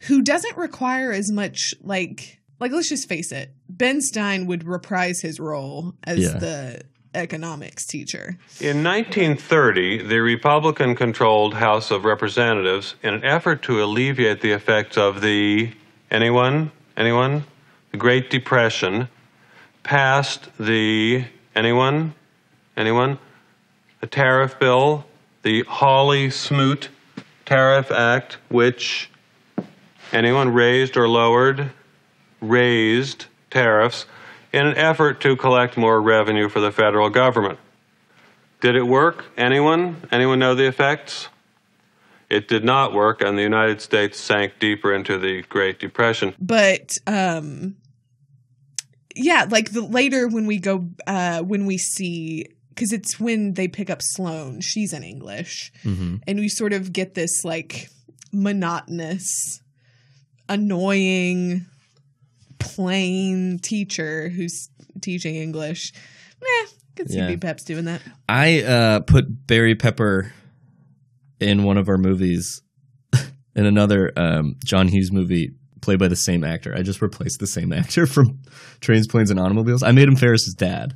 who doesn't require as much like like let's just face it. Ben Stein would reprise his role as Yeah. the economics teacher. In 1930, the Republican controlled House of Representatives, in an effort to alleviate the effects of the anyone, anyone, the Great Depression, passed the anyone, anyone, a tariff bill, the Hawley Smoot Tariff Act, which anyone raised or lowered, raised tariffs in an effort to collect more revenue for the federal government. Did it work? Anyone? Anyone know the effects? It did not work, and the United States sank deeper into the Great Depression. but um yeah like the later when we go uh when we see because it's when they pick up sloane she's in english Mm-hmm. and we sort of get this like monotonous annoying plain teacher who's teaching english eh, could see Yeah. B Peps doing that. I uh, put Barry Pepper in one of our movies, in another um, John Hughes movie played by the same actor. I just replaced the same actor from Trains, Planes, and Automobiles. I made him Ferris's dad.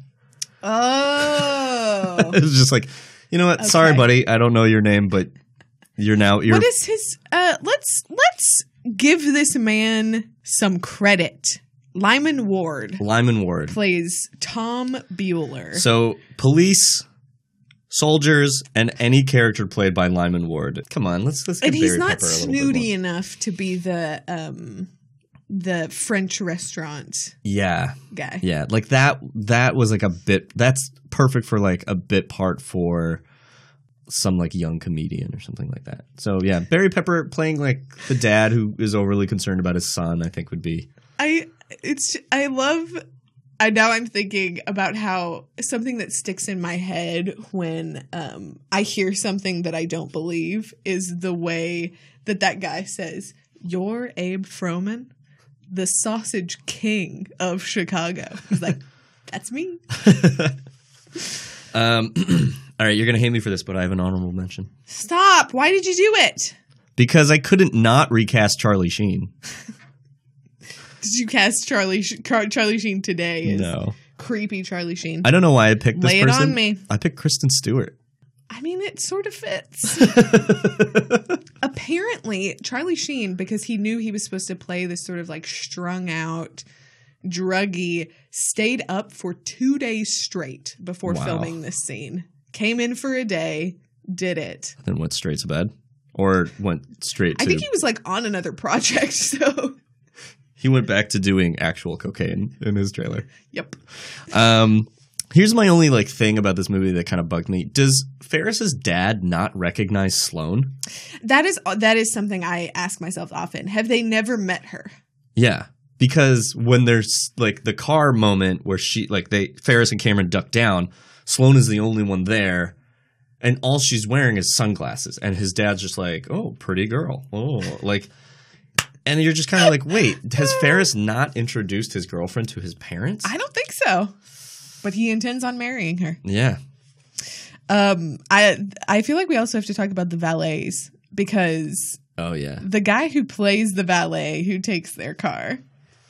Oh. it was just like, you know what? Sorry, buddy. I don't know your name, but you're now you're what is his uh let's let's give this man some credit. Lyman Ward Lyman Ward. plays Tom Bueller. So police, soldiers, and any character played by Lyman Ward. Come on, let's let's give and he's Barry not Pepper a little bit snooty enough to be the um the French restaurant Yeah. guy. Yeah, like that that was like a bit that's perfect for like a bit part for some like young comedian or something like that. So yeah, Barry Pepper playing like the dad who is overly concerned about his son, I think would be I it's I love I now I'm thinking about how something that sticks in my head when um I hear something that I don't believe is the way that that guy says, "You're Abe Froman, the sausage king of Chicago." He's like, "That's me." um all right, you're going to hate me for this, but I have an honorable mention. Stop. Why did you do it? Because I couldn't not recast Charlie Sheen. Did you cast Charlie Sh- Charlie Sheen today? No. Creepy Charlie Sheen. I don't know why I picked this Lay it on me. I picked Kristen Stewart. I mean, it sort of fits. Apparently, Charlie Sheen, because he knew he was supposed to play this sort of like strung out, druggy, stayed up for two days straight before Wow. filming this scene. Came in for a day, did it. Then went straight to bed or went straight to I think he was like on another project, so He went back to doing actual cocaine in his trailer. Yep. Um, here's my only like thing about this movie that kind of bugged me. Does Ferris's dad not recognize Sloane? that is that is something I ask myself often. Have they never met her? Yeah, because when there's like the car moment where she like they Ferris and Cameron duck down, Sloane is the only one there. And all she's wearing is sunglasses, and his dad's just like, "Oh, pretty girl." Oh, like, and you're just kind of like, "Wait, has Ferris not introduced his girlfriend to his parents?" I don't think so. But he intends on marrying her. Yeah, Um, I I feel like we also have to talk about the valets because Oh yeah. the guy who plays the valet who takes their car,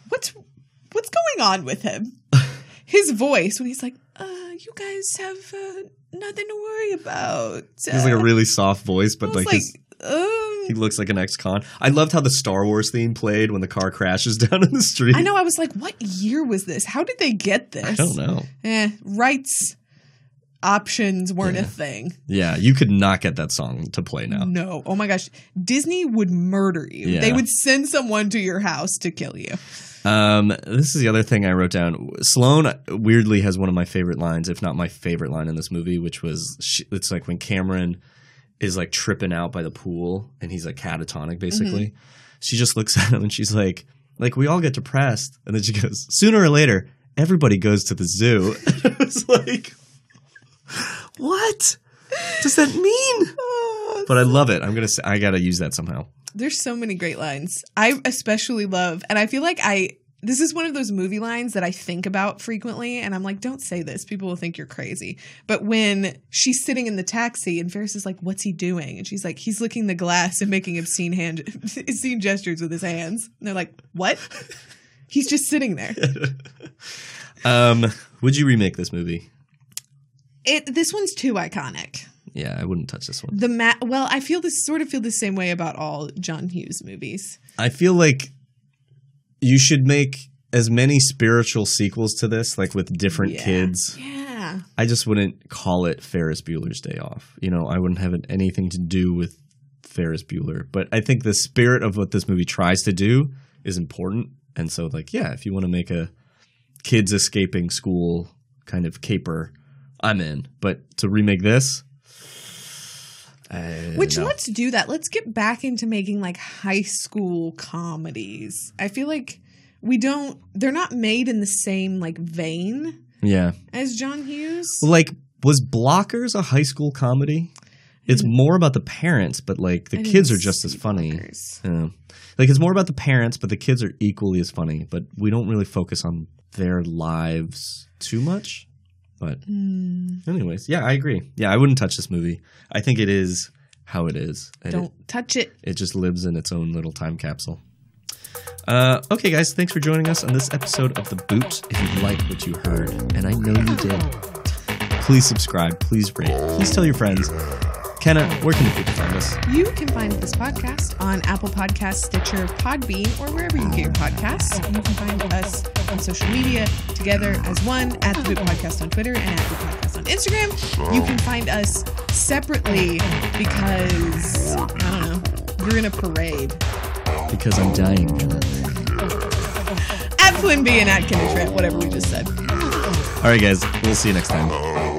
what's what's going on with him? His voice when he's like, "You guys have uh, nothing to worry about." He has like a really soft voice, but like, like, his, um, he looks like an ex-con. I loved how the Star Wars theme played when the car crashes down in the street. I know. I was like, "What year was this? How did they get this?" I don't know. Eh, rights options weren't Yeah. a thing. Yeah, you could not get that song to play now. No. Oh my gosh. Disney would murder you. Yeah. They would send someone to your house to kill you. Um, this is the other thing I wrote down. Sloane weirdly has one of my favorite lines, if not my favorite line in this movie, which was she, it's like when Cameron is like tripping out by the pool and he's like catatonic basically. Mm-hmm. She just looks at him and she's like, like we all get depressed, and then she goes, sooner or later, everybody goes to the zoo. it's like, what does that mean? but I love it. I'm gonna say I gotta use that somehow. There's so many great lines. I especially love, and I feel like I, this is one of those movie lines that I think about frequently, and I'm like, don't say this. People will think you're crazy. But when she's sitting in the taxi and Ferris is like, what's he doing? And she's like, he's licking the glass and making obscene hand, obscene gestures with his hands. And they're like, what? He's just sitting there. Um, would you remake this movie? It. This one's too iconic. Yeah, I wouldn't touch this one. The ma- well, I feel this sort of feel the same way about all John Hughes movies. I feel like you should make as many spiritual sequels to this, like with different Yeah. kids. Yeah. I just wouldn't call it Ferris Bueller's Day Off. You know, I wouldn't have it anything to do with Ferris Bueller. But I think the spirit of what this movie tries to do is important. And so, like, yeah, if you want to make a kids escaping school kind of caper, I'm in. But to remake this, I Which no. let's do that. Let's get back into making like high school comedies. I feel like we don't they're not made in the same like vein yeah. as John Hughes. Like, was Blockers a high school comedy? It's mm. more about the parents, but like the kids are just as funny. Yeah. Like it's more about the parents, but the kids are equally as funny. But we don't really focus on their lives too much. But Hmm. anyways, yeah, I agree. Yeah, I wouldn't touch this movie. I think it is how it is. Don't It, touch it. it just lives in its own little time capsule. Uh, okay, guys, thanks for joining us on this episode of The Boot. If you liked what you heard, and I know you did, please subscribe, please rate, please tell your friends. Kenna, where can the people find us? You can find this podcast on Apple Podcasts, Stitcher, Podbean, or wherever you get your podcasts. You can find us on social media together as one at the Boot Podcast on Twitter and at the Podcast on Instagram. You can find us separately because I don't know, you're in a parade. Because I'm dying. At Flynn B and at Kendra Trent, whatever we just said. All right, guys, we'll see you next time.